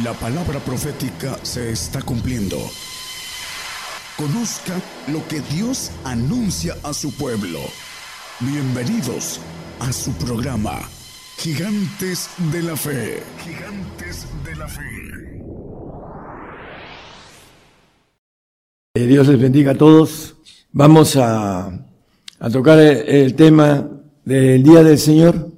La palabra profética se está cumpliendo. Conozca lo que Dios anuncia a su pueblo. Bienvenidos a su programa, Gigantes de la Fe. Gigantes de la Fe. Eh, Dios les bendiga a todos. Vamos a, tocar el tema del Día del Señor.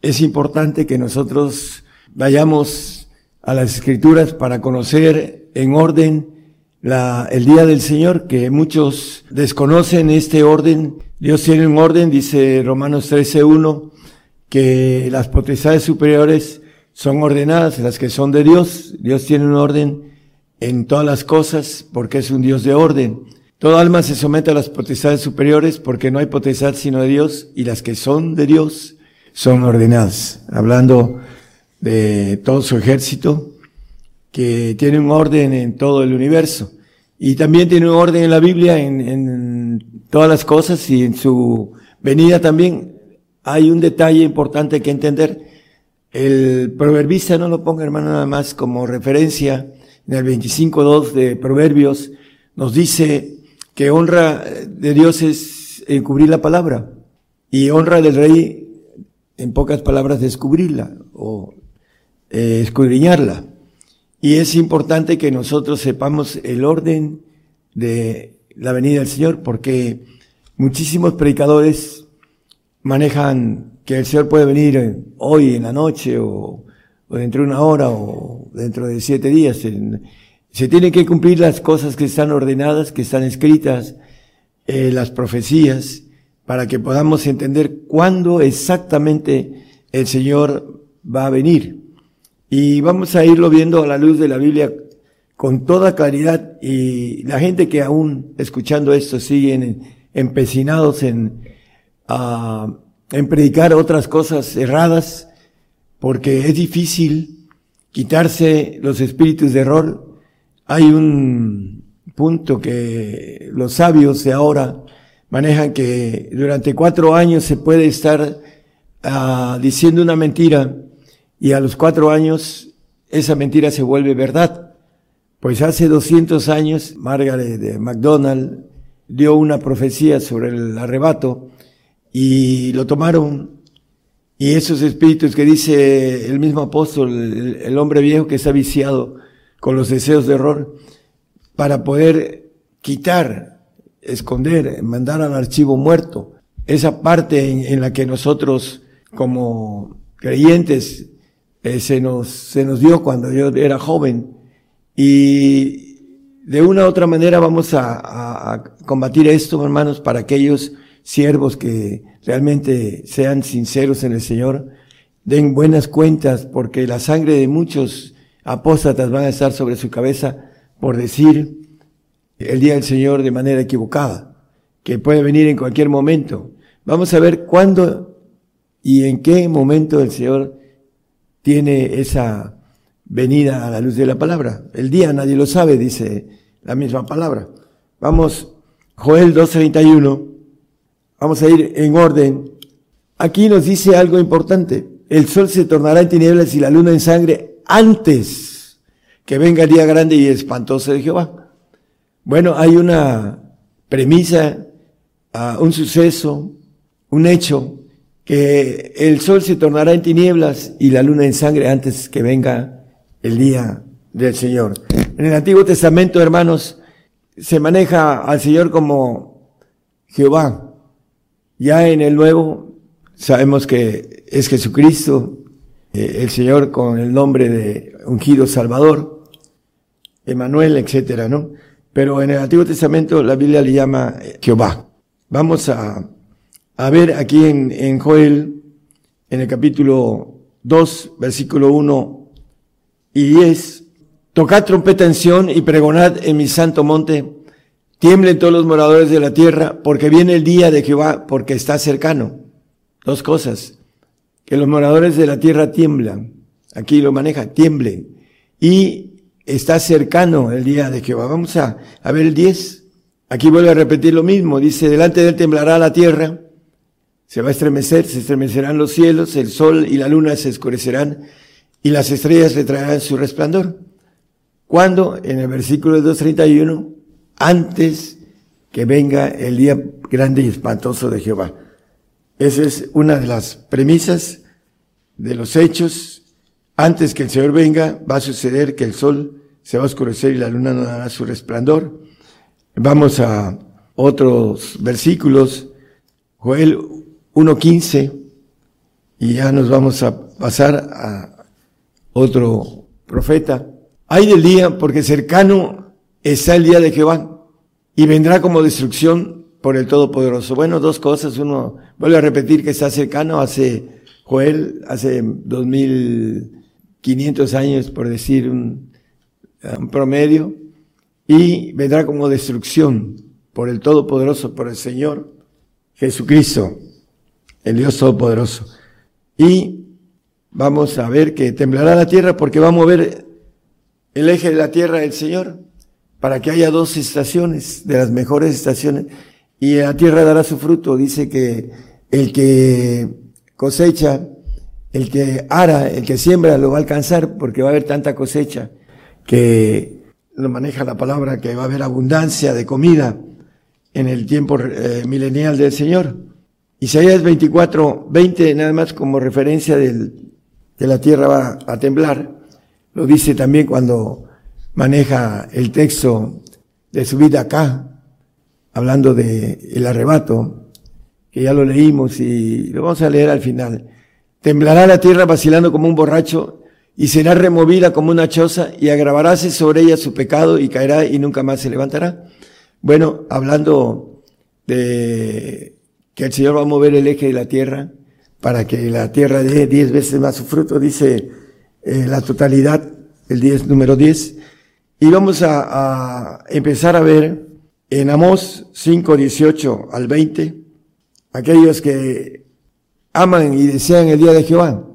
Es importante que nosotros vayamos a las escrituras para conocer en orden la, el día del Señor, que muchos desconocen este orden. Dios tiene un orden, dice Romanos 13.1, que las potestades superiores son ordenadas, las que son de Dios. Dios tiene un orden en todas las cosas porque es un Dios de orden. Todo alma se somete a las potestades superiores porque no hay potestad sino de Dios y las que son de Dios son ordenadas. Hablando de todo su ejército, que tiene un orden en todo el universo. Y también tiene un orden en la Biblia, en, todas las cosas y en su venida también. Hay un detalle importante que entender. El proverbista no lo ponga, hermano, nada más como referencia. En el 25.2 de Proverbios nos dice que honra de Dios es encubrir la palabra y honra del rey, en pocas palabras, descubrirla o eh, escudriñarla. Y es importante que nosotros sepamos el orden de la venida del Señor, porque muchísimos predicadores manejan que el Señor puede venir hoy en la noche o, o dentro de una hora o dentro de siete días. Se tienen que cumplir las cosas que están ordenadas, que están escritas, eh, las profecías, para que podamos entender cuándo exactamente el Señor va a venir. Y vamos a irlo viendo a la luz de la Biblia con toda claridad y la gente que aún escuchando esto siguen empecinados en, en predicar otras cosas erradas porque es difícil quitarse los espíritus de error. Hay un punto que los sabios de ahora manejan que durante cuatro años se puede estar uh, diciendo una mentira y a los cuatro años esa mentira se vuelve verdad. Pues hace 200 años Margaret de MacDonald dio una profecía sobre el arrebato y lo tomaron y esos espíritus que dice el mismo apóstol, el, hombre viejo que está viciado con los deseos de error, para poder quitar, esconder, mandar al archivo muerto, esa parte en, en la que nosotros como creyentes eh, se, nos, se nos dio cuando yo era joven. Y de una u otra manera vamos a, a, a combatir esto, hermanos, para aquellos siervos que realmente sean sinceros en el Señor, den buenas cuentas, porque la sangre de muchos apóstatas van a estar sobre su cabeza por decir el día del Señor de manera equivocada, que puede venir en cualquier momento. Vamos a ver cuándo y en qué momento el Señor tiene esa venida a la luz de la palabra. El día nadie lo sabe, dice la misma palabra. Vamos, Joel 2.31, vamos a ir en orden. Aquí nos dice algo importante. El sol se tornará en tinieblas y la luna en sangre antes que venga el día grande y espantoso de Jehová. Bueno, hay una premisa, uh, un suceso, un hecho que el sol se tornará en tinieblas y la luna en sangre antes que venga el día del Señor. En el Antiguo Testamento, hermanos, se maneja al Señor como Jehová. Ya en el Nuevo sabemos que es Jesucristo, eh, el Señor con el nombre de ungido Salvador, Emanuel, etcétera, ¿no? Pero en el Antiguo Testamento la Biblia le llama Jehová. Vamos a a ver aquí en, en Joel, en el capítulo 2, versículo 1 y 10, tocad trompeta y pregonad en mi santo monte, tiemblen todos los moradores de la tierra, porque viene el día de Jehová, porque está cercano. Dos cosas, que los moradores de la tierra tiemblan, aquí lo maneja, tiemblen, y está cercano el día de Jehová. Vamos a, a ver el 10. Aquí vuelve a repetir lo mismo, dice, delante de él temblará la tierra, se va a estremecer, se estremecerán los cielos, el sol y la luna se escurecerán y las estrellas le traerán su resplandor. Cuando, en el versículo 231, antes que venga el día grande y espantoso de Jehová. Esa es una de las premisas de los hechos. Antes que el Señor venga, va a suceder que el sol se va a oscurecer y la luna no dará su resplandor. Vamos a otros versículos. Joel 1.15 y ya nos vamos a pasar a otro profeta. Hay del día porque cercano está el día de Jehová y vendrá como destrucción por el Todopoderoso. Bueno, dos cosas. Uno, vuelve a repetir que está cercano, hace Joel, hace 2500 años, por decir un, un promedio, y vendrá como destrucción por el Todopoderoso, por el Señor Jesucristo, el Dios Todopoderoso. Y vamos a ver que temblará la tierra porque va a mover el eje de la tierra el Señor para que haya dos estaciones, de las mejores estaciones, y la tierra dará su fruto. Dice que el que cosecha, el que ara, el que siembra, lo va a alcanzar porque va a haber tanta cosecha que lo maneja la palabra que va a haber abundancia de comida en el tiempo eh, milenial del Señor. Isaías 24, 20, nada más como referencia del, que la tierra va a temblar. Lo dice también cuando maneja el texto de su vida acá, hablando de el arrebato, que ya lo leímos y lo vamos a leer al final. Temblará la tierra vacilando como un borracho y será removida como una choza y agravaráse sobre ella su pecado y caerá y nunca más se levantará. Bueno, hablando de que el Señor va a mover el eje de la tierra para que la tierra dé diez veces más su fruto, dice eh, la totalidad, el diez, número diez. Y vamos a, a empezar a ver en Amós 5, 18 al 20, aquellos que aman y desean el día de Jehová.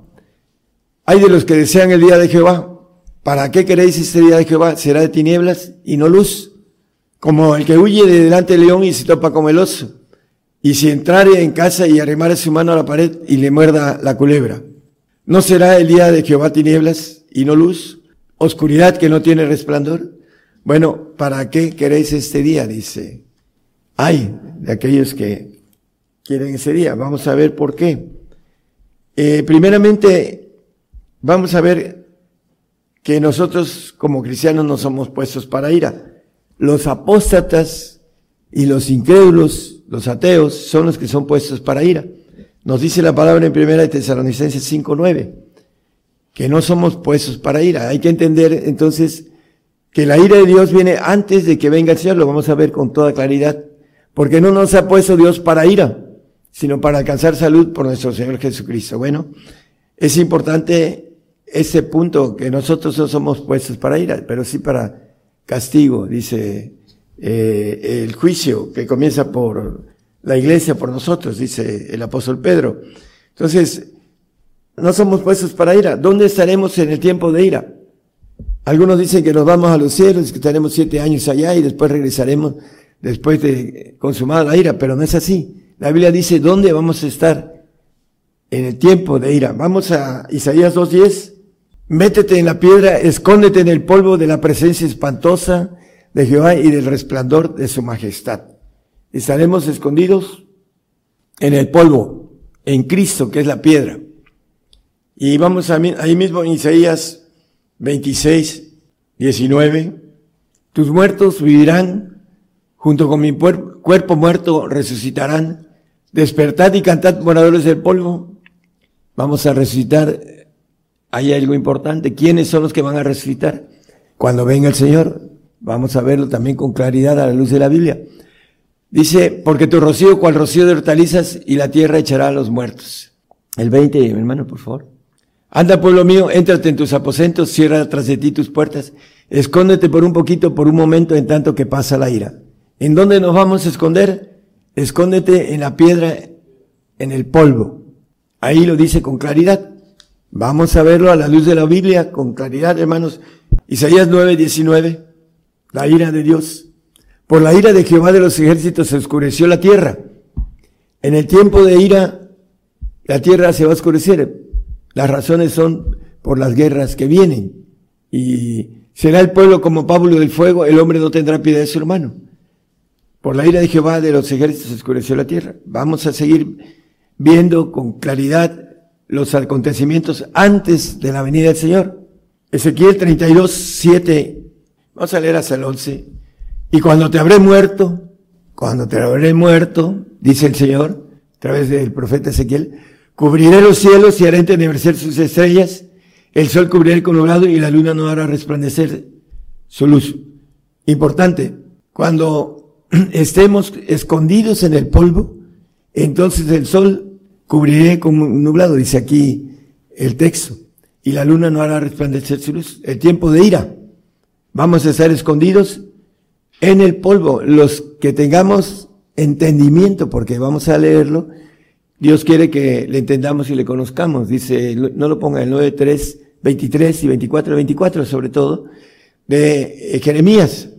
Hay de los que desean el día de Jehová. ¿Para qué queréis este día de Jehová? Será de tinieblas y no luz, como el que huye de delante del león y se topa como el oso. Y si entrare en casa y arrimare su mano a la pared y le muerda la culebra. ¿No será el día de Jehová tinieblas y no luz? Oscuridad que no tiene resplandor. Bueno, ¿para qué queréis este día? Dice. Hay de aquellos que quieren ese día. Vamos a ver por qué. Eh, primeramente, vamos a ver que nosotros como cristianos no somos puestos para ira. Los apóstatas y los incrédulos, los ateos, son los que son puestos para ira. Nos dice la palabra en primera de Tesalonicenses 5.9, que no somos puestos para ira. Hay que entender entonces que la ira de Dios viene antes de que venga el Señor, lo vamos a ver con toda claridad, porque no nos ha puesto Dios para ira, sino para alcanzar salud por nuestro Señor Jesucristo. Bueno, es importante ese punto que nosotros no somos puestos para ira, pero sí para castigo, dice eh, el juicio que comienza por la iglesia, por nosotros, dice el apóstol Pedro. Entonces, no somos puestos para ira. ¿Dónde estaremos en el tiempo de ira? Algunos dicen que nos vamos a los cielos, que estaremos siete años allá y después regresaremos después de consumada la ira, pero no es así. La Biblia dice dónde vamos a estar en el tiempo de ira. Vamos a Isaías 2.10. Métete en la piedra, escóndete en el polvo de la presencia espantosa de Jehová y del resplandor de su majestad. Estaremos escondidos en el polvo, en Cristo, que es la piedra. Y vamos a, ahí mismo en Isaías 26, 19. Tus muertos vivirán, junto con mi cuerpo muerto resucitarán. Despertad y cantad moradores del polvo. Vamos a resucitar. Hay algo importante. ¿Quiénes son los que van a resucitar? Cuando venga el Señor, vamos a verlo también con claridad a la luz de la Biblia. Dice, porque tu rocío cual rocío de hortalizas y la tierra echará a los muertos. El 20, mi hermano, por favor. Anda, pueblo mío, éntrate en tus aposentos, cierra tras de ti tus puertas, escóndete por un poquito, por un momento, en tanto que pasa la ira. ¿En dónde nos vamos a esconder? Escóndete en la piedra, en el polvo. Ahí lo dice con claridad. Vamos a verlo a la luz de la Biblia con claridad, hermanos. Isaías 9, 19. La ira de Dios. Por la ira de Jehová de los ejércitos se oscureció la tierra. En el tiempo de ira, la tierra se va a oscurecer. Las razones son por las guerras que vienen. Y será el pueblo como Pablo del fuego, el hombre no tendrá piedad de su hermano. Por la ira de Jehová de los ejércitos se oscureció la tierra. Vamos a seguir viendo con claridad los acontecimientos antes de la venida del Señor. Ezequiel 32, 7. Vamos a leer hasta el 11. Y cuando te habré muerto, cuando te habré muerto, dice el Señor, a través del profeta Ezequiel, cubriré los cielos y haré entenecer sus estrellas, el sol cubriré con nublado y la luna no hará resplandecer su luz. Importante, cuando estemos escondidos en el polvo, entonces el sol cubriré con nublado, dice aquí el texto, y la luna no hará resplandecer su luz. El tiempo de ira. Vamos a estar escondidos en el polvo. Los que tengamos entendimiento, porque vamos a leerlo, Dios quiere que le entendamos y le conozcamos. Dice, no lo ponga el 9, 3, 23 y 24, 24 sobre todo, de eh, Jeremías.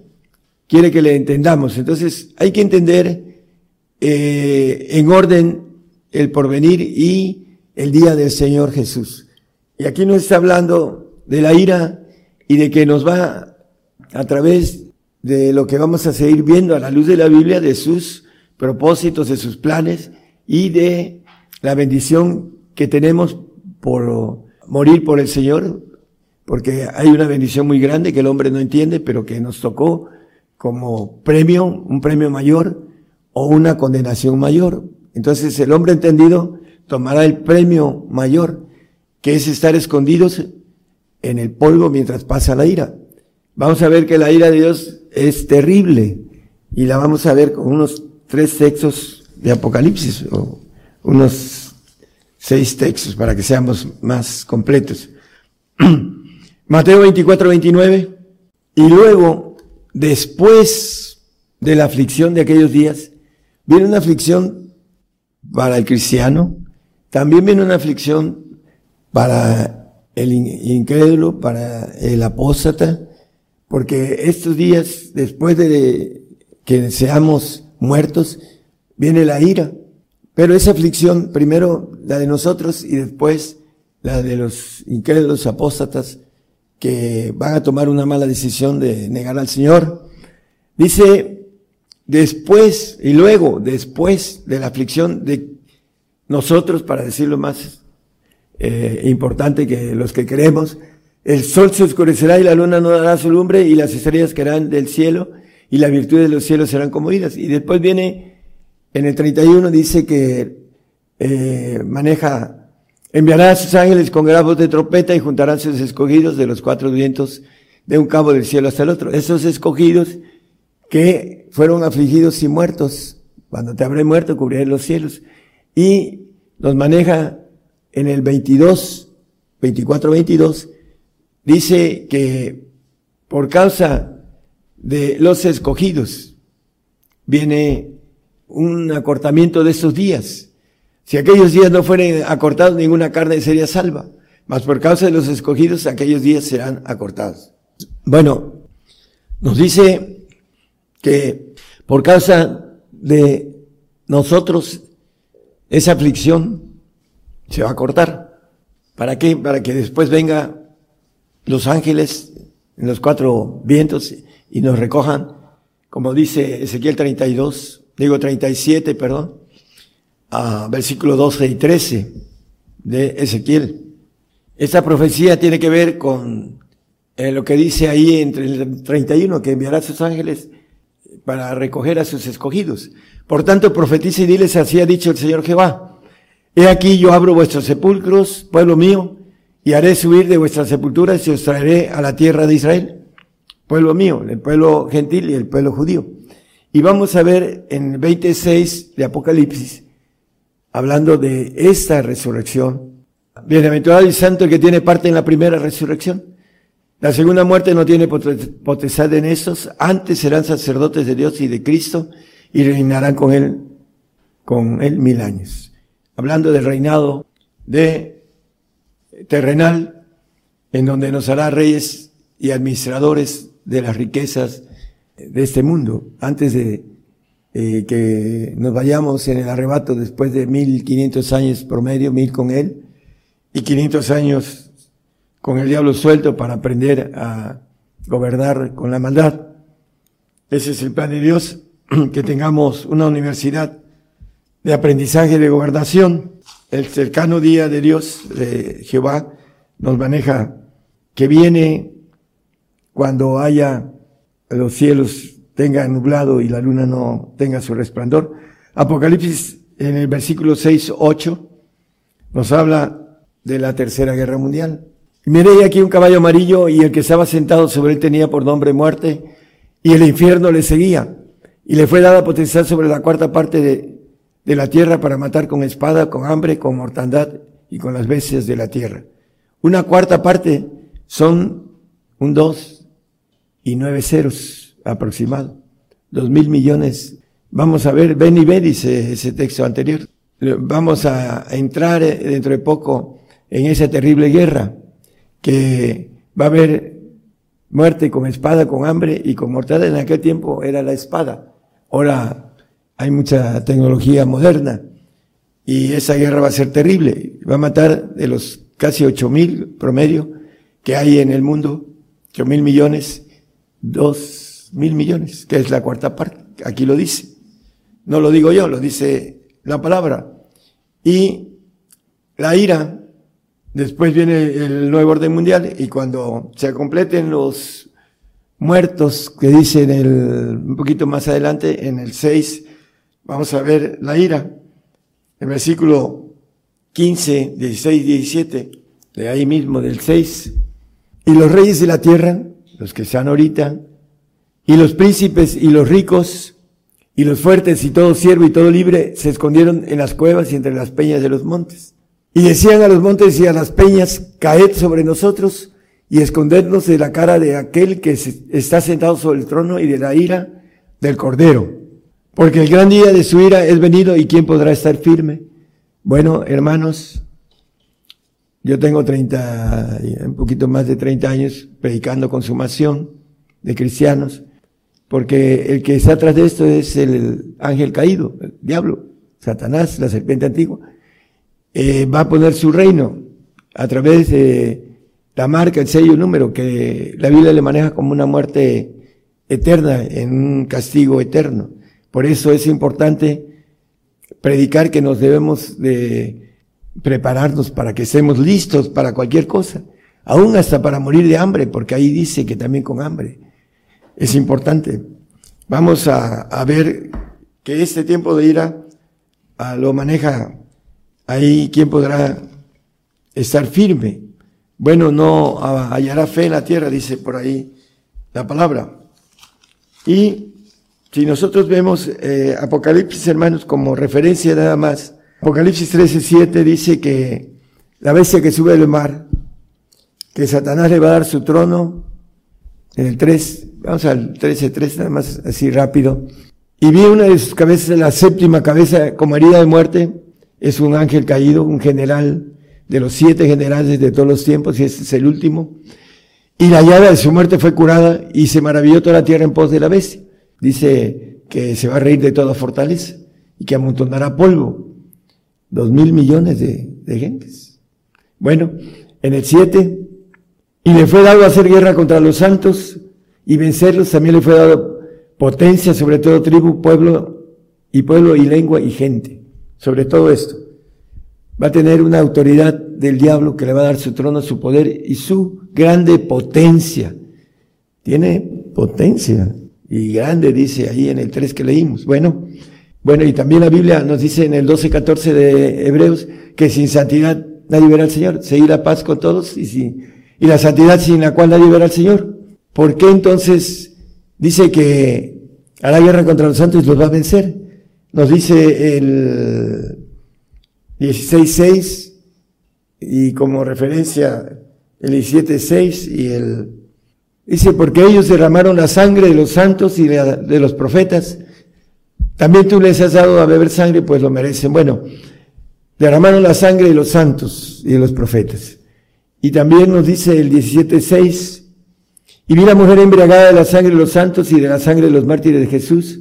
Quiere que le entendamos. Entonces hay que entender eh, en orden el porvenir y el día del Señor Jesús. Y aquí no está hablando de la ira y de que nos va a través de lo que vamos a seguir viendo a la luz de la Biblia, de sus propósitos, de sus planes y de la bendición que tenemos por morir por el Señor, porque hay una bendición muy grande que el hombre no entiende, pero que nos tocó como premio, un premio mayor o una condenación mayor. Entonces el hombre entendido tomará el premio mayor, que es estar escondidos en el polvo mientras pasa la ira. Vamos a ver que la ira de Dios es terrible y la vamos a ver con unos tres textos de Apocalipsis o unos seis textos para que seamos más completos. Mateo 24, 29. Y luego, después de la aflicción de aquellos días, viene una aflicción para el cristiano, también viene una aflicción para el incrédulo, para el apóstata, porque estos días, después de que seamos muertos, viene la ira. Pero esa aflicción, primero la de nosotros y después la de los incrédulos apóstatas que van a tomar una mala decisión de negar al Señor. Dice, después y luego, después de la aflicción de nosotros, para decirlo más eh, importante que los que queremos, el sol se oscurecerá y la luna no dará su lumbre y las estrellas caerán del cielo y la virtud de los cielos serán como iras. Y después viene, en el 31 dice que eh, maneja, enviará a sus ángeles con grabos de trompeta y juntarán sus escogidos de los cuatro vientos de un cabo del cielo hasta el otro. Esos escogidos que fueron afligidos y muertos, cuando te habré muerto cubriré los cielos. Y los maneja en el 22, 24, 22, dice que por causa de los escogidos viene un acortamiento de esos días. Si aquellos días no fueren acortados, ninguna carne sería salva. Mas por causa de los escogidos, aquellos días serán acortados. Bueno, nos dice que por causa de nosotros, esa aflicción se va a cortar. ¿Para qué? Para que después venga los ángeles en los cuatro vientos y nos recojan, como dice Ezequiel 32, digo 37, perdón, a versículo 12 y 13 de Ezequiel. Esta profecía tiene que ver con eh, lo que dice ahí entre el 31, que enviará a sus ángeles para recoger a sus escogidos. Por tanto, profetice y diles, así ha dicho el Señor Jehová. He aquí yo abro vuestros sepulcros, pueblo mío, y haré subir de vuestras sepulturas y os traeré a la tierra de Israel, pueblo mío, el pueblo gentil y el pueblo judío. Y vamos a ver en el 26 de Apocalipsis, hablando de esta resurrección. Bienaventurado y santo el que tiene parte en la primera resurrección. La segunda muerte no tiene potestad en estos, antes serán sacerdotes de Dios y de Cristo y reinarán con él, con él mil años. Hablando del reinado de terrenal en donde nos hará reyes y administradores de las riquezas de este mundo, antes de eh, que nos vayamos en el arrebato después de 1500 años promedio, mil con él, y 500 años con el diablo suelto para aprender a gobernar con la maldad. Ese es el plan de Dios, que tengamos una universidad de aprendizaje de gobernación. El cercano día de Dios, de Jehová, nos maneja que viene cuando haya los cielos tengan nublado y la luna no tenga su resplandor. Apocalipsis en el versículo 6, 8 nos habla de la tercera guerra mundial. Miré aquí un caballo amarillo y el que estaba sentado sobre él tenía por nombre muerte y el infierno le seguía y le fue dada potestad sobre la cuarta parte de, de la tierra para matar con espada, con hambre, con mortandad y con las bestias de la tierra. Una cuarta parte son un dos y nueve ceros aproximado. Dos mil millones. Vamos a ver, ven y ve, dice ese texto anterior. Vamos a entrar dentro de poco en esa terrible guerra que va a haber muerte con espada, con hambre y con mortandad. En aquel tiempo era la espada. Ahora hay mucha tecnología moderna y esa guerra va a ser terrible. Va a matar de los casi ocho mil promedio que hay en el mundo, ocho mil millones, dos mil millones, que es la cuarta parte. Aquí lo dice. No lo digo yo, lo dice la palabra. Y la ira Después viene el nuevo orden mundial y cuando se completen los muertos que dicen el, un poquito más adelante, en el 6, vamos a ver la ira. El versículo 15, 16, 17, de ahí mismo del 6. Y los reyes de la tierra, los que están ahorita, y los príncipes y los ricos, y los fuertes y todo siervo y todo libre, se escondieron en las cuevas y entre las peñas de los montes. Y decían a los montes y a las peñas, caed sobre nosotros y escondednos de la cara de aquel que está sentado sobre el trono y de la ira del Cordero. Porque el gran día de su ira es venido y quién podrá estar firme. Bueno, hermanos, yo tengo 30, un poquito más de 30 años predicando consumación de cristianos, porque el que está atrás de esto es el ángel caído, el diablo, Satanás, la serpiente antigua eh, va a poner su reino a través de la marca, el sello, el número, que la Biblia le maneja como una muerte eterna, en un castigo eterno. Por eso es importante predicar que nos debemos de prepararnos para que estemos listos para cualquier cosa, aún hasta para morir de hambre, porque ahí dice que también con hambre. Es importante. Vamos a, ver que este tiempo de ira a, lo maneja Ahí, ¿quién podrá estar firme? Bueno, no hallará fe en la tierra, dice por ahí la palabra. Y si nosotros vemos eh, Apocalipsis, hermanos, como referencia nada más, Apocalipsis 13, 7 dice que la bestia que sube del mar, que Satanás le va a dar su trono, en el 3, vamos al 13, 3, nada más así rápido, y vi una de sus cabezas, la séptima cabeza como herida de muerte, es un ángel caído, un general de los siete generales de todos los tiempos, y este es el último. Y la llave de su muerte fue curada y se maravilló toda la tierra en pos de la bestia. Dice que se va a reír de toda fortaleza y que amontonará polvo. Dos mil millones de, de gentes. Bueno, en el siete, y le fue dado hacer guerra contra los santos y vencerlos, también le fue dado potencia sobre todo tribu, pueblo y pueblo y lengua y gente sobre todo esto. Va a tener una autoridad del diablo que le va a dar su trono, su poder y su grande potencia. Tiene potencia y grande, dice ahí en el 3 que leímos. Bueno, bueno, y también la Biblia nos dice en el 12, 14 de Hebreos que sin santidad nadie verá al Señor. Seguir la paz con todos y, sin, y la santidad sin la cual nadie verá al Señor. ¿Por qué entonces dice que hará guerra contra los santos los va a vencer? Nos dice el 16.6 y como referencia el 17.6 y el... Dice, porque ellos derramaron la sangre de los santos y de, los profetas. También tú les has dado a beber sangre, pues lo merecen. Bueno, derramaron la sangre de los santos y de los profetas. Y también nos dice el 17.6, y vi la mujer embriagada de la sangre de los santos y de la sangre de los mártires de Jesús.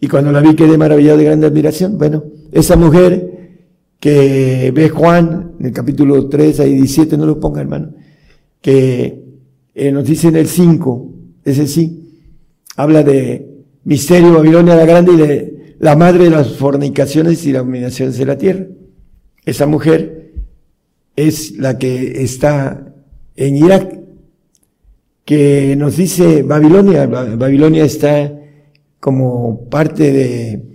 Y cuando la vi quedé maravillado de grande admiración. Bueno, esa mujer que ve Juan, en el capítulo 3, ahí 17, no lo ponga hermano. que eh, nos dice en el 5, ese sí, habla de misterio Babilonia la Grande y de la madre de las fornicaciones y las dominaciones de la tierra. Esa mujer es la que está en Irak, que nos dice Babilonia, Babilonia está como parte de,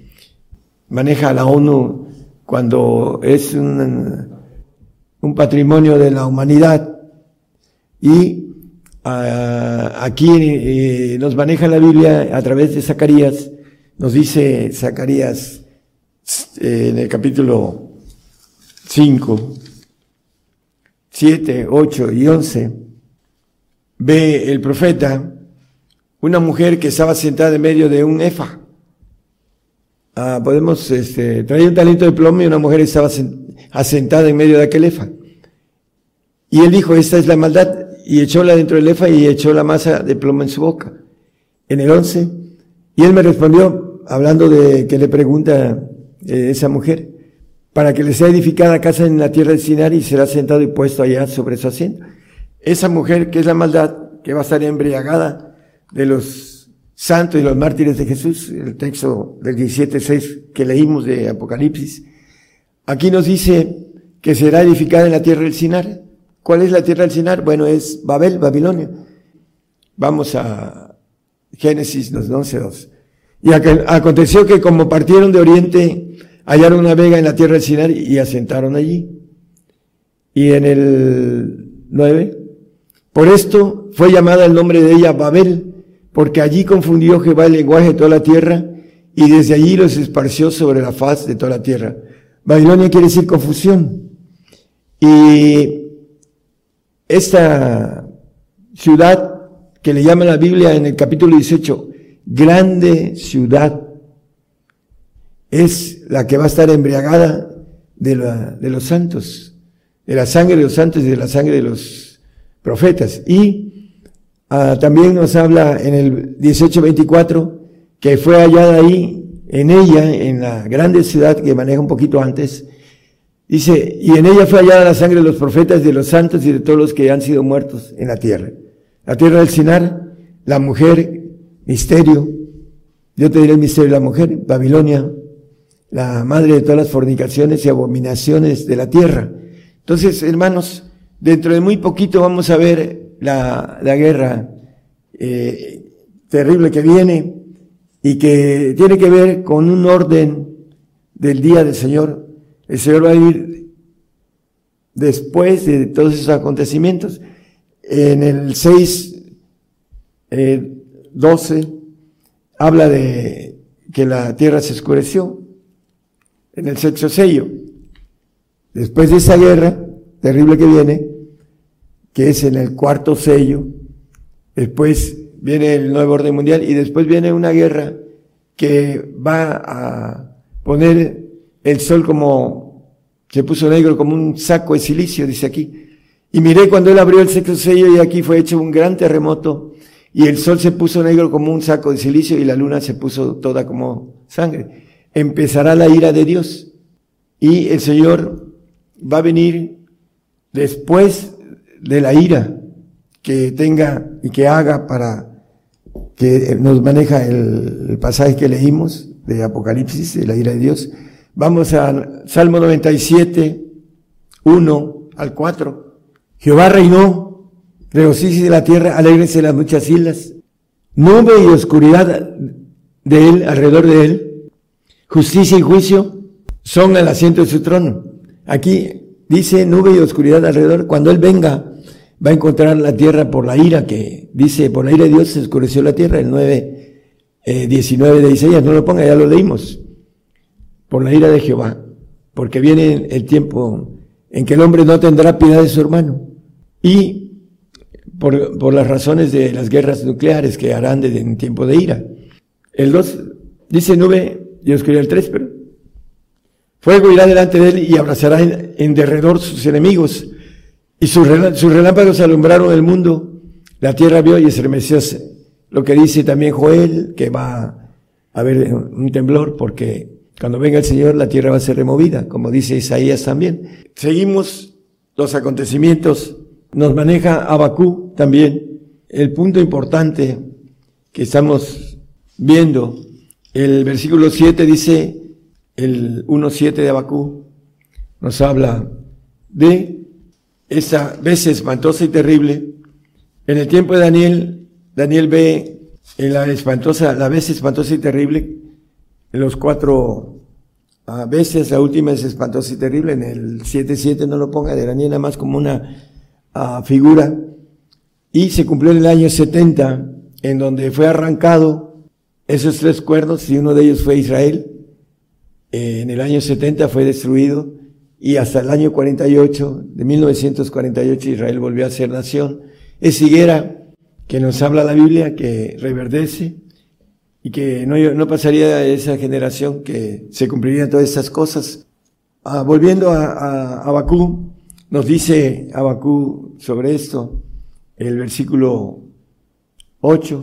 maneja la ONU cuando es un, un patrimonio de la humanidad y aquí eh, nos maneja la Biblia a través de Zacarías, nos dice Zacarías eh, en el capítulo 5, 7, 8 y 11, ve el profeta una mujer que estaba sentada en medio de un efa. Ah, podemos este, traer un talento de plomo y una mujer estaba asentada en medio de aquel efa. Y él dijo, esta es la maldad, y echóla dentro del efa y echó la masa de plomo en su boca. En el 11, y él me respondió, hablando de que le pregunta eh, esa mujer, para que le sea edificada casa en la tierra de Sinar y será sentado y puesto allá sobre su asiento. Esa mujer, que es la maldad, que va a estar embriagada de los santos y los mártires de Jesús, el texto del 17.6 que leímos de Apocalipsis, aquí nos dice que será edificada en la tierra del Sinar. ¿Cuál es la tierra del Sinar? Bueno, es Babel, Babilonia. Vamos a Génesis 11.2. Y aconteció que como partieron de oriente, hallaron una vega en la tierra del Sinar y asentaron allí. Y en el 9, por esto fue llamada el nombre de ella Babel, porque allí confundió Jehová el lenguaje de toda la tierra y desde allí los esparció sobre la faz de toda la tierra. Babilonia quiere decir confusión. Y esta ciudad que le llama la Biblia en el capítulo 18, grande ciudad es la que va a estar embriagada de, la, de los santos, de la sangre de los santos y de la sangre de los profetas. Y ah, también nos habla en el 1824 que fue hallada ahí, en ella, en la grande ciudad que maneja un poquito antes, dice, y en ella fue hallada la sangre de los profetas, de los santos y de todos los que han sido muertos en la tierra. La tierra del Sinar, la mujer, misterio, yo te diré el misterio de la mujer, Babilonia, la madre de todas las fornicaciones y abominaciones de la tierra. Entonces, hermanos, dentro de muy poquito vamos a ver la, la guerra eh, terrible que viene y que tiene que ver con un orden del día del Señor. El Señor va a ir después de todos esos acontecimientos. En el 6, eh, 12, habla de que la tierra se oscureció en el sexto sello. Después de esa guerra terrible que viene, que es en el cuarto sello, después viene el nuevo orden mundial y después viene una guerra que va a poner el sol como, se puso negro como un saco de silicio, dice aquí. Y miré cuando él abrió el sexto sello y aquí fue hecho un gran terremoto y el sol se puso negro como un saco de silicio y la luna se puso toda como sangre empezará la ira de Dios y el Señor va a venir después de la ira que tenga y que haga para que nos maneja el, pasaje que leímos de Apocalipsis, de la ira de Dios. Vamos al Salmo 97, 1 al 4. Jehová reinó, regocíjese la tierra, alegrense las muchas islas. Nube y oscuridad de él, alrededor de él Justicia y juicio son el asiento de su trono. Aquí dice nube y oscuridad alrededor. Cuando Él venga, va a encontrar la tierra por la ira que dice, por la ira de Dios se oscureció la tierra, el 9, 19 eh, de Isaías, no lo ponga, ya lo leímos. Por la ira de Jehová, porque viene el tiempo en que el hombre no tendrá piedad de su hermano. Y por, las razones de las guerras nucleares que harán desde en tiempo de ira. El 2 dice nube Dios quería el tres, pero fuego irá delante de él y abrazará en, derredor sus enemigos. Y sus, relámpagos alumbraron el mundo. La tierra vio y estremeció. Lo que dice también Joel, que va a haber un temblor porque cuando venga el Señor la tierra va a ser removida, como dice Isaías también. Seguimos los acontecimientos nos maneja Abacú también. El punto importante que estamos viendo, el versículo 7 dice, el 1.7 de Abacú, nos habla de esa vez espantosa y terrible. En el tiempo de Daniel, Daniel ve en la espantosa, la vez espantosa y terrible, los cuatro a veces, la última es espantosa y terrible, en el 7.7 no lo ponga de Daniel nada más como una figura, y se cumplió en el año 70, en donde fue arrancado esos tres cuernos, y uno de ellos fue Israel, en el año 70 fue destruido, y hasta el año 48, de 1948, Israel volvió a ser nación. Es higuera que nos habla la Biblia, que reverdece, y que no, no pasaría a esa generación que se cumplirían todas esas cosas. Ah, volviendo a, a, Bakú, nos dice Abacú sobre esto, el versículo 8.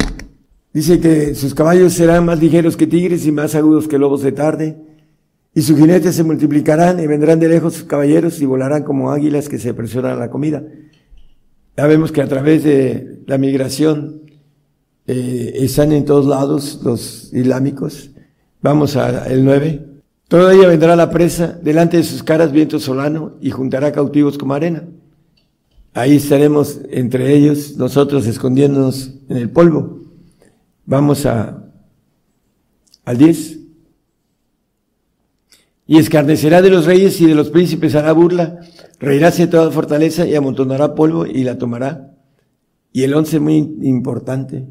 Dice que sus caballos serán más ligeros que tigres y más agudos que lobos de tarde, y sus jinetes se multiplicarán y vendrán de lejos sus caballeros y volarán como águilas que se apresuran a la comida. Ya vemos que a través de la migración eh, están en todos lados los islámicos. Vamos al 9. Todavía vendrá la presa, delante de sus caras viento solano, y juntará cautivos como arena. Ahí estaremos entre ellos, nosotros escondiéndonos en el polvo. Vamos a, al 10. Y escarnecerá de los reyes y de los príncipes hará burla, reirá toda fortaleza y amontonará polvo y la tomará. Y el 11 muy importante.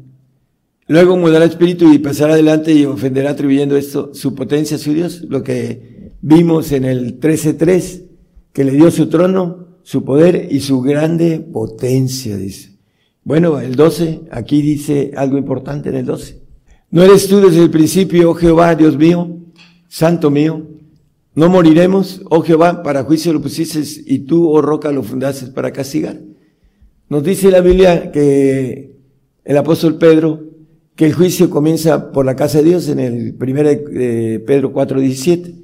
Luego mudará espíritu y pasará adelante y ofenderá atribuyendo esto su potencia a su Dios, lo que vimos en el 13.3, que le dio su trono, su poder y su grande potencia, dice. Bueno, el 12, aquí dice algo importante en el 12. ¿No eres tú desde el principio, oh Jehová, Dios mío, santo mío? No moriremos, oh Jehová, para juicio lo pusiste y tú, oh roca, lo fundaste para castigar. Nos dice la Biblia que el apóstol Pedro que el juicio comienza por la casa de Dios en el primero de Pedro 4:17.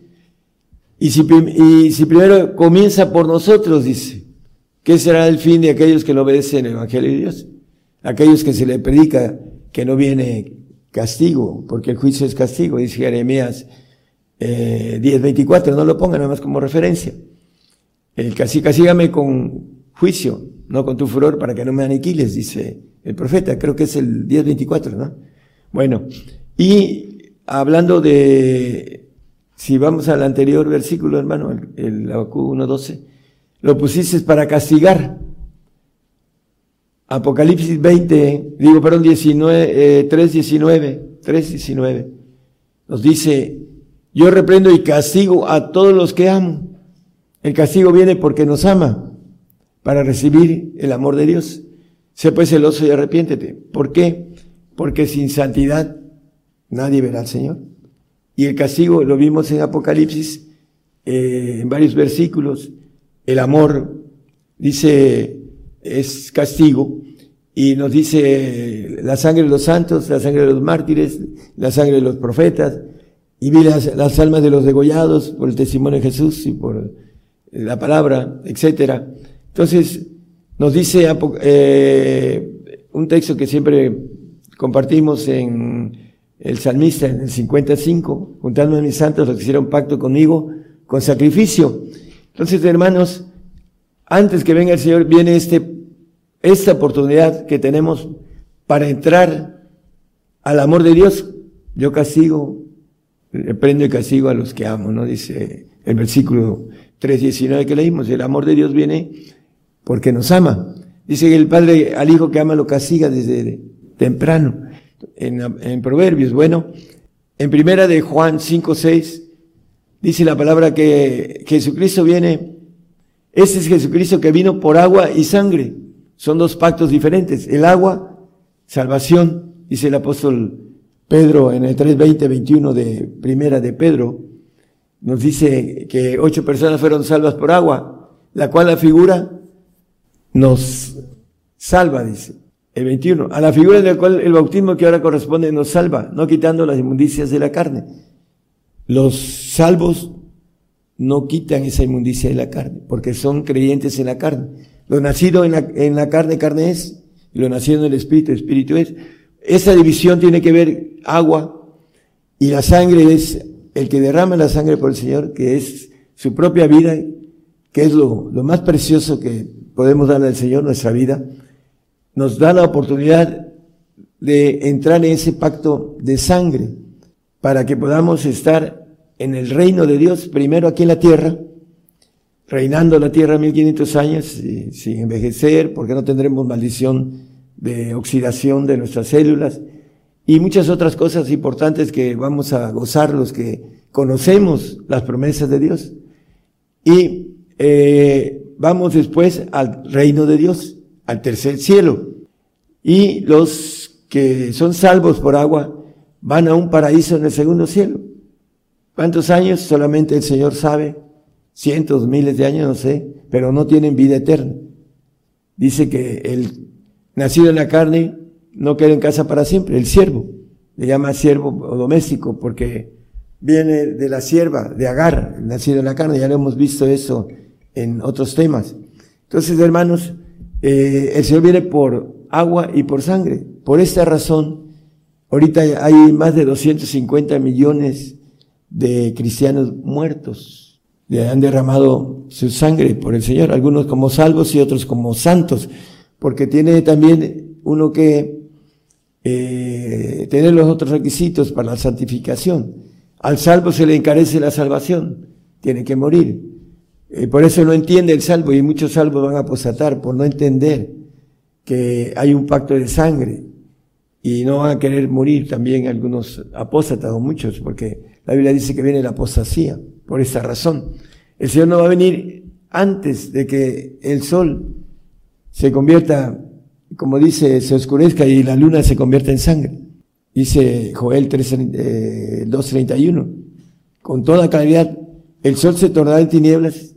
Y si, y si primero comienza por nosotros, dice, ¿qué será el fin de aquellos que no obedecen el Evangelio de Dios? Aquellos que se le predica que no viene castigo, porque el juicio es castigo, dice Jeremías eh, 10:24, no lo pongan nada más como referencia. El castigo, castígame con juicio, no con tu furor, para que no me aniquiles, dice el profeta, creo que es el 10.24, ¿no? Bueno, y hablando de, si vamos al anterior versículo, hermano, el, el 1.12, lo pusiste para castigar. Apocalipsis 20, digo, perdón, 19, eh, 3.19, 3.19, nos dice, yo reprendo y castigo a todos los que amo. El castigo viene porque nos ama, para recibir el amor de Dios. Sé pues celoso y arrepiéntete. ¿Por qué? Porque sin santidad nadie verá al Señor. Y el castigo lo vimos en Apocalipsis, eh, en varios versículos. El amor, dice, es castigo. Y nos dice la sangre de los santos, la sangre de los mártires, la sangre de los profetas. Y vi las, las almas de los degollados por el testimonio de Jesús y por la palabra, etcétera. Entonces, nos dice eh, un texto que siempre compartimos en el salmista, en el 55, juntando a mis santos los que hicieron pacto conmigo con sacrificio. Entonces, hermanos, antes que venga el Señor, viene este, esta oportunidad que tenemos para entrar al amor de Dios. Yo castigo, prendo y castigo a los que amo, ¿no? Dice el versículo 3.19 que leímos. El amor de Dios viene porque nos ama. Dice que el Padre al Hijo que ama lo castiga desde temprano. En, Proverbios, bueno, en primera de Juan 5, 6, dice la palabra que Jesucristo viene, este es Jesucristo que vino por agua y sangre. Son dos pactos diferentes. El agua, salvación, dice el apóstol Pedro en el 3.20, 21 de primera de Pedro, nos dice que ocho personas fueron salvas por agua, la cual la figura nos salva, dice el 21, a la figura de la cual el bautismo que ahora corresponde nos salva, no quitando las inmundicias de la carne. Los salvos no quitan esa inmundicia de la carne, porque son creyentes en la carne. Lo nacido en la, en la carne, carne es, y lo nacido en el espíritu, espíritu es. Esa división tiene que ver agua y la sangre es el que derrama la sangre por el Señor, que es su propia vida, que es lo, más precioso que podemos darle al Señor, nuestra vida, nos da la oportunidad de entrar en ese pacto de sangre para que podamos estar en el reino de Dios, primero aquí en la tierra, reinando la tierra 1500 años sin envejecer, porque no tendremos maldición de oxidación de nuestras células y muchas otras cosas importantes que vamos a gozar los que conocemos las promesas de Dios. Y eh, vamos después al reino de Dios, al tercer cielo. Y los que son salvos por agua van a un paraíso en el segundo cielo. ¿Cuántos años? Solamente el Señor sabe. Cientos, miles de años, no sé, pero no tienen vida eterna. Dice que el nacido en la carne no queda en casa para siempre, el siervo. Le llama siervo o doméstico porque viene de la sierva, de Agar, nacido en la carne. Ya lo hemos visto eso en otros temas. Entonces, hermanos, eh, el Señor viene por agua y por sangre. Por esta razón, ahorita hay más de 250 millones de cristianos muertos. Le han derramado su sangre por el Señor, algunos como salvos y otros como santos, porque tiene también uno que eh, tener los otros requisitos para la santificación. Al salvo se le encarece la salvación, tiene que morir. Eh, por eso no entiende el salvo y muchos salvos van a apostatar por no entender que hay un pacto de sangre y no van a querer morir también algunos apóstatas o muchos, porque la Biblia dice que viene la apostasía por esa razón. El Señor no va a venir antes de que el sol se convierta, como dice, se oscurezca y la luna se convierta en sangre. Dice Joel 2.31. Eh, Con toda claridad, el sol se tornará en tinieblas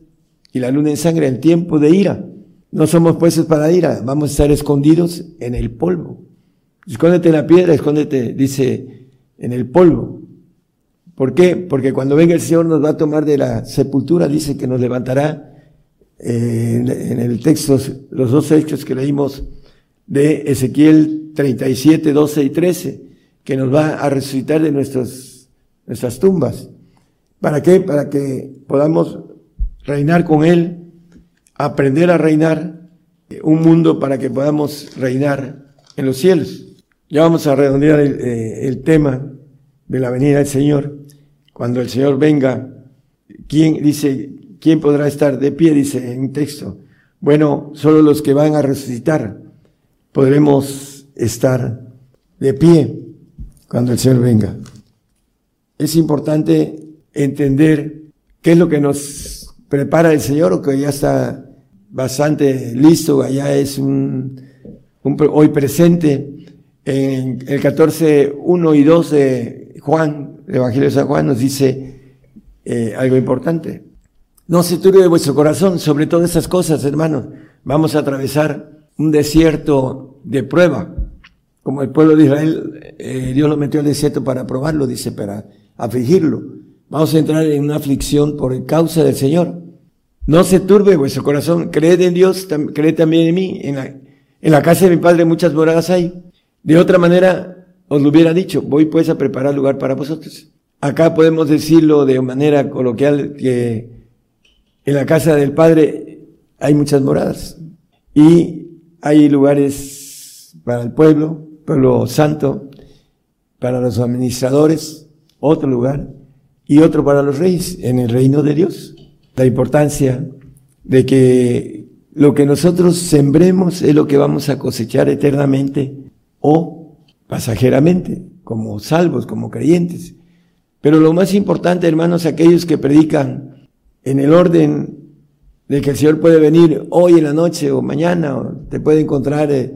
y la luna en sangre en tiempo de ira. No somos puestos para ira, vamos a estar escondidos en el polvo. Escóndete en la piedra, escóndete, dice, en el polvo. ¿Por qué? Porque cuando venga el Señor nos va a tomar de la sepultura, dice que nos levantará eh, en el texto, los dos hechos que leímos de Ezequiel 37, 12 y 13, que nos va a resucitar de nuestras, nuestras tumbas. ¿Para qué? Para que podamos reinar con Él, aprender a reinar, un mundo para que podamos reinar en los cielos. Ya vamos a redondear el, eh, el tema de la venida del Señor. Cuando el Señor venga, ¿quién dice, quién podrá estar de pie? Dice en un texto. Bueno, solo los que van a resucitar podremos estar de pie cuando el Señor venga. Es importante entender qué es lo que nos prepara el Señor que ya está bastante listo, allá es un, hoy presente. En el 14, 1 y 2 de Juan, el Evangelio de San Juan, nos dice eh, algo importante. No se turbe vuestro corazón sobre todas esas cosas, hermanos. Vamos a atravesar un desierto de prueba. Como el pueblo de Israel, eh, Dios lo metió al desierto para probarlo, dice, para afligirlo. Vamos a entrar en una aflicción por causa del Señor. No se turbe vuestro corazón, creed en Dios, creed también en mí. En la, en la casa de mi padre muchas moradas hay. De otra manera, os lo hubiera dicho, voy pues a preparar lugar para vosotros. Acá podemos decirlo de manera coloquial que en la casa del Padre hay muchas moradas y hay lugares para el pueblo, pueblo santo, para los administradores, otro lugar y otro para los reyes en el reino de Dios la importancia de que lo que nosotros sembremos es lo que vamos a cosechar eternamente o pasajeramente, como salvos, como creyentes. Pero lo más importante, hermanos, aquellos que predican en el orden de que el Señor puede venir hoy en la noche o mañana, te puede encontrar eh,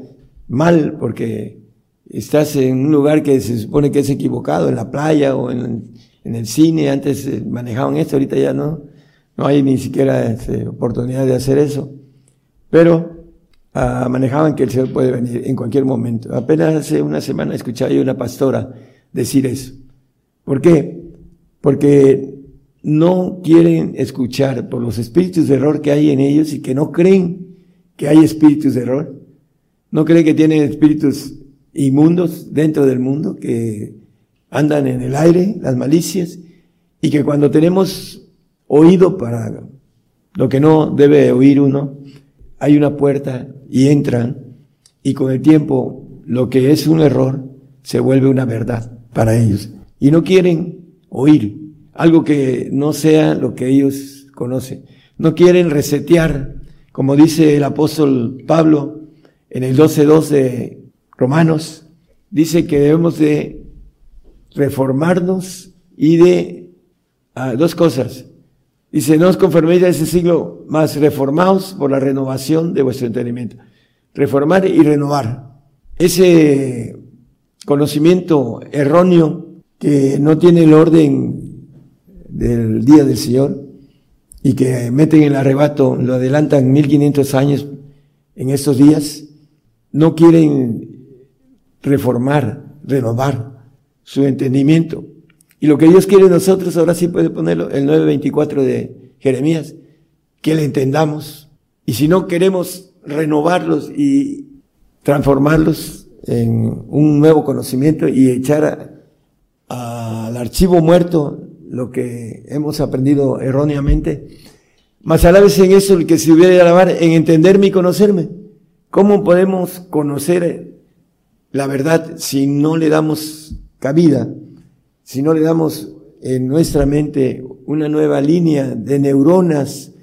mal porque estás en un lugar que se supone que es equivocado, en la playa o en, en el cine, antes eh, manejaban esto, ahorita ya no no hay ni siquiera este, oportunidad de hacer eso. Pero ah, manejaban que el Señor puede venir en cualquier momento. Apenas hace una semana escuché a una pastora decir eso. ¿Por qué? Porque no quieren escuchar por los espíritus de error que hay en ellos y que no creen que hay espíritus de error? ¿No cree que tienen espíritus inmundos dentro del mundo que andan en el aire, las malicias, y que cuando tenemos oído para lo que no debe oír uno, hay una puerta y entran y con el tiempo lo que es un error se vuelve una verdad para ellos. Y no quieren oír algo que no sea lo que ellos conocen. No quieren resetear, como dice el apóstol Pablo en el 12.2 de Romanos, dice que debemos de reformarnos y de ah, dos cosas. Dice, no os conforméis a ese siglo, más reformaos por la renovación de vuestro entendimiento. Reformar y renovar. Ese conocimiento erróneo que no tiene el orden del día del Señor y que meten en el arrebato, lo adelantan 1500 años en estos días, no quieren reformar, renovar su entendimiento. Y lo que Dios quiere nosotros, ahora sí puede ponerlo, el 9.24 de Jeremías, que le entendamos. Y si no queremos renovarlos y transformarlos en un nuevo conocimiento y echar al archivo muerto lo que hemos aprendido erróneamente, más a la vez en eso el que se hubiera de alabar, en entenderme y conocerme. ¿Cómo podemos conocer la verdad si no le damos cabida, si no le damos en nuestra mente una nueva línea de neuronas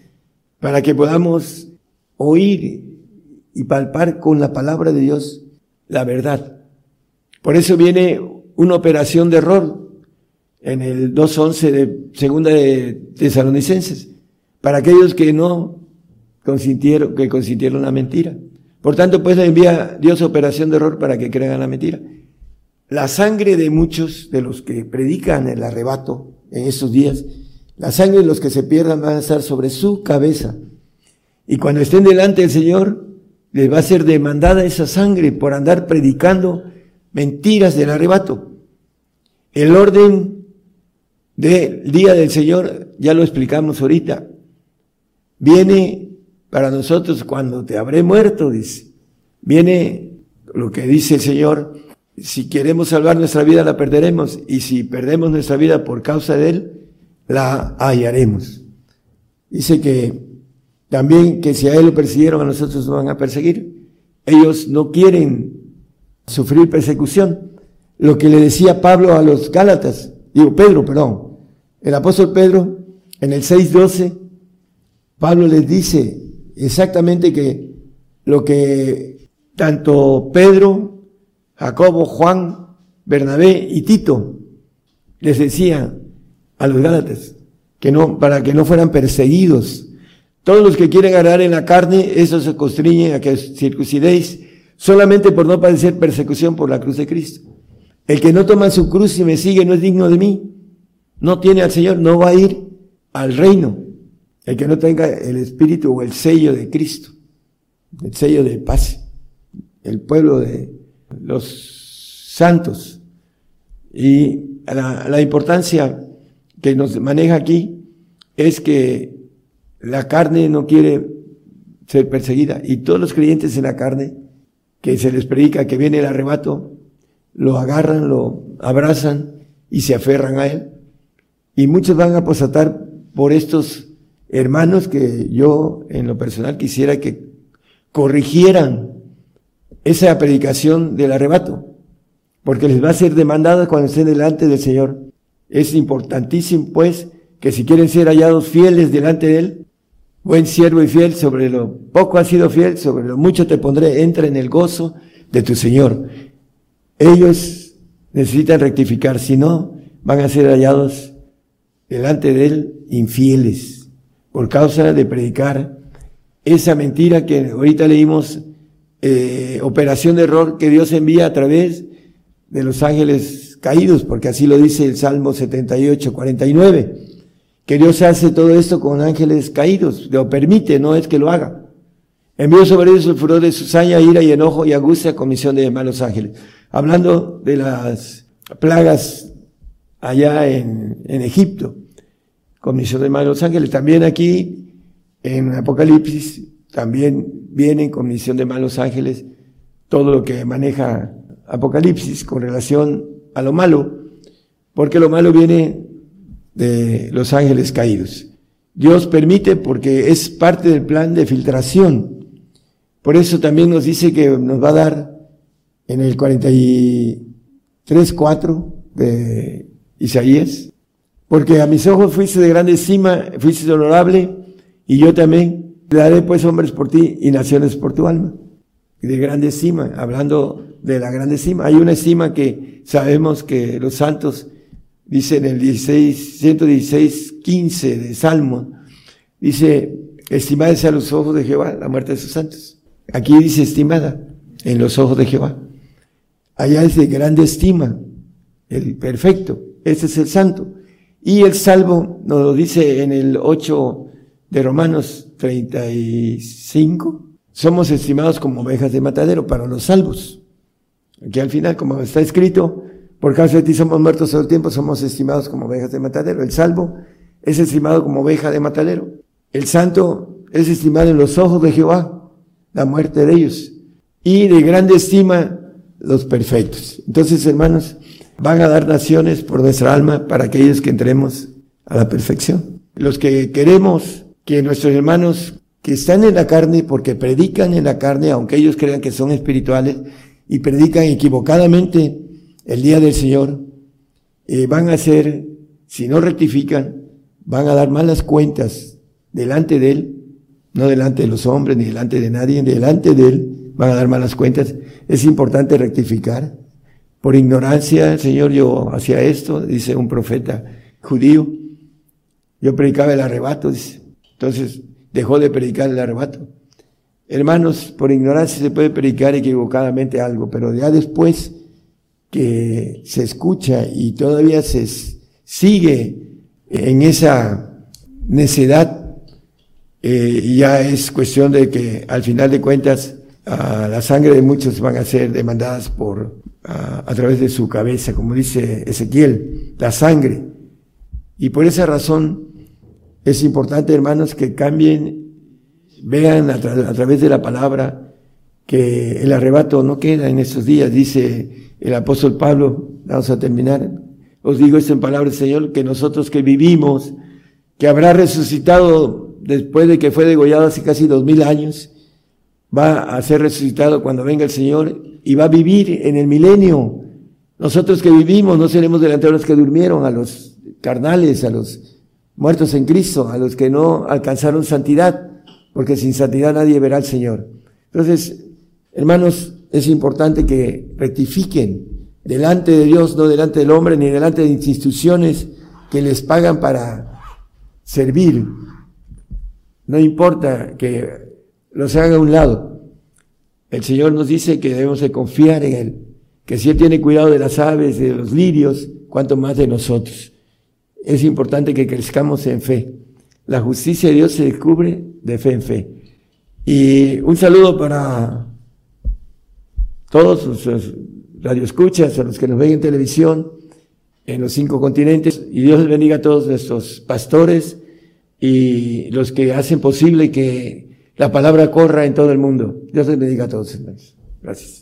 para que podamos oír y palpar con la palabra de Dios la verdad. Por eso viene una operación de error en el 2.11 de segunda de Tesalonicenses, para aquellos que no consintieron, que consintieron la mentira. Por tanto, pues envía Dios operación de error para que crean la mentira. La sangre de muchos de los que predican el arrebato en estos días, la sangre de los que se pierdan va a estar sobre su cabeza. Y cuando estén delante del Señor, les va a ser demandada esa sangre por andar predicando mentiras del arrebato. El orden del día del Señor, ya lo explicamos ahorita, viene para nosotros cuando te habré muerto, dice. Viene lo que dice el Señor, si queremos salvar nuestra vida la perderemos y si perdemos nuestra vida por causa de Él, la hallaremos. Dice que también que si a Él lo persiguieron, a nosotros nos van a perseguir. Ellos no quieren sufrir persecución. Lo que le decía Pablo a los Gálatas, digo Pedro, perdón, el apóstol Pedro, en el 6.12, Pablo les dice exactamente que lo que tanto Pedro, Jacobo, Juan, Bernabé y Tito les decía a los Gálatas, que no, para que no fueran perseguidos. Todos los que quieren agarrar en la carne, eso se constriñe a que circuncidéis solamente por no padecer persecución por la cruz de Cristo. El que no toma su cruz y me sigue no es digno de mí. No tiene al Señor, no va a ir al reino. El que no tenga el espíritu o el sello de Cristo, el sello de paz, el pueblo de los santos. Y la, importancia que nos maneja aquí es que la carne no quiere ser perseguida y todos los creyentes en la carne que se les predica que viene el arrebato, lo agarran, lo abrazan y se aferran a él. Y muchos van a apostatar por estos hermanos que yo en lo personal quisiera que corrigieran esa predicación del arrebato, porque les va a ser demandada cuando estén delante del Señor. Es importantísimo, pues, que si quieren ser hallados fieles delante de Él, buen siervo y fiel, sobre lo poco has sido fiel, sobre lo mucho te pondré, entra en el gozo de tu Señor. Ellos necesitan rectificar, si no, van a ser hallados delante de Él infieles por causa de predicar esa mentira que ahorita leímos, eh, operación de error que Dios envía a través de los ángeles caídos, porque así lo dice el Salmo 78, 49, que Dios hace todo esto con ángeles caídos, lo permite, no es que lo haga. Envió sobre ellos el furor de saña, ira y enojo y angustia, comisión de malos ángeles. Hablando de las plagas allá en, en Egipto comisión de malos ángeles. También aquí en Apocalipsis también vienen con misión de malos ángeles todo lo que maneja Apocalipsis con relación a lo malo, porque lo malo viene de los ángeles caídos. Dios permite porque es parte del plan de filtración. Por eso también nos dice que nos va a dar en el 43, 4 de Isaías, porque a mis ojos fuiste de grande estima, fuiste honorable, y yo también daré pues hombres por ti y naciones por tu alma. De grande estima, hablando de la grande estima. Hay una estima que sabemos que los santos dicen en el 16, 116, 15 de Salmo, dice, estimada sea los ojos de Jehová la muerte de sus santos. Aquí dice estimada en los ojos de Jehová. Allá es de grande estima, el perfecto, ese es el santo. Y el salvo nos lo dice en el 8 de Romanos 35, somos estimados como ovejas de matadero para los salvos. Aquí al final, como está escrito, por causa de ti somos muertos todo el tiempo, somos estimados como ovejas de matadero. El salvo es estimado como oveja de matadero. El santo es estimado en los ojos de Jehová, la muerte de ellos. Y de grande estima los perfectos. Entonces, hermanos, van a dar naciones por nuestra alma para aquellos que entremos a la perfección. Los que queremos que nuestros hermanos que están en la carne, porque predican en la carne, aunque ellos crean que son espirituales, y predican equivocadamente el día del Señor, eh, van a ser, si no rectifican, van a dar malas cuentas delante de Él, no delante de los hombres, ni delante de nadie, delante de Él, van a dar malas cuentas. Es importante rectificar. Por ignorancia, Señor, yo hacía esto, dice un profeta judío. Yo predicaba el arrebato. Entonces dejó de predicar el arrebato. Hermanos, por ignorancia se puede predicar equivocadamente algo, pero ya después que se escucha y todavía se sigue en esa necedad, eh, ya es cuestión de que al final de cuentas la sangre de muchos van a ser demandadas por a, a través de su cabeza, como dice Ezequiel, la sangre. Y por esa razón es importante, hermanos, que cambien, vean a, través de la palabra que el arrebato no queda en estos días, dice el apóstol Pablo, vamos a terminar. Os digo esto en palabras del Señor, que nosotros que vivimos, que habrá resucitado después de que fue degollado hace casi dos mil años, va a ser resucitado cuando venga el Señor y va a vivir en el milenio. Nosotros que vivimos no seremos delante de los que durmieron, a los carnales, a los muertos en Cristo, a los que no alcanzaron santidad, porque sin santidad nadie verá al Señor. Entonces, hermanos, es importante que rectifiquen delante de Dios, no delante del hombre, ni delante de instituciones que les pagan para servir. No importa que los haga a un lado. El Señor nos dice que debemos de confiar en Él, que si Él tiene cuidado de las aves, de los lirios, cuanto más de nosotros es importante que crezcamos en fe. La justicia de Dios se descubre de fe en fe. Y un saludo para todos los radioescuchas, a los que nos ven en televisión, en los cinco continentes. Y Dios bendiga a todos nuestros pastores y los que hacen posible que la palabra corra en todo el mundo. Dios les bendiga a todos. Gracias.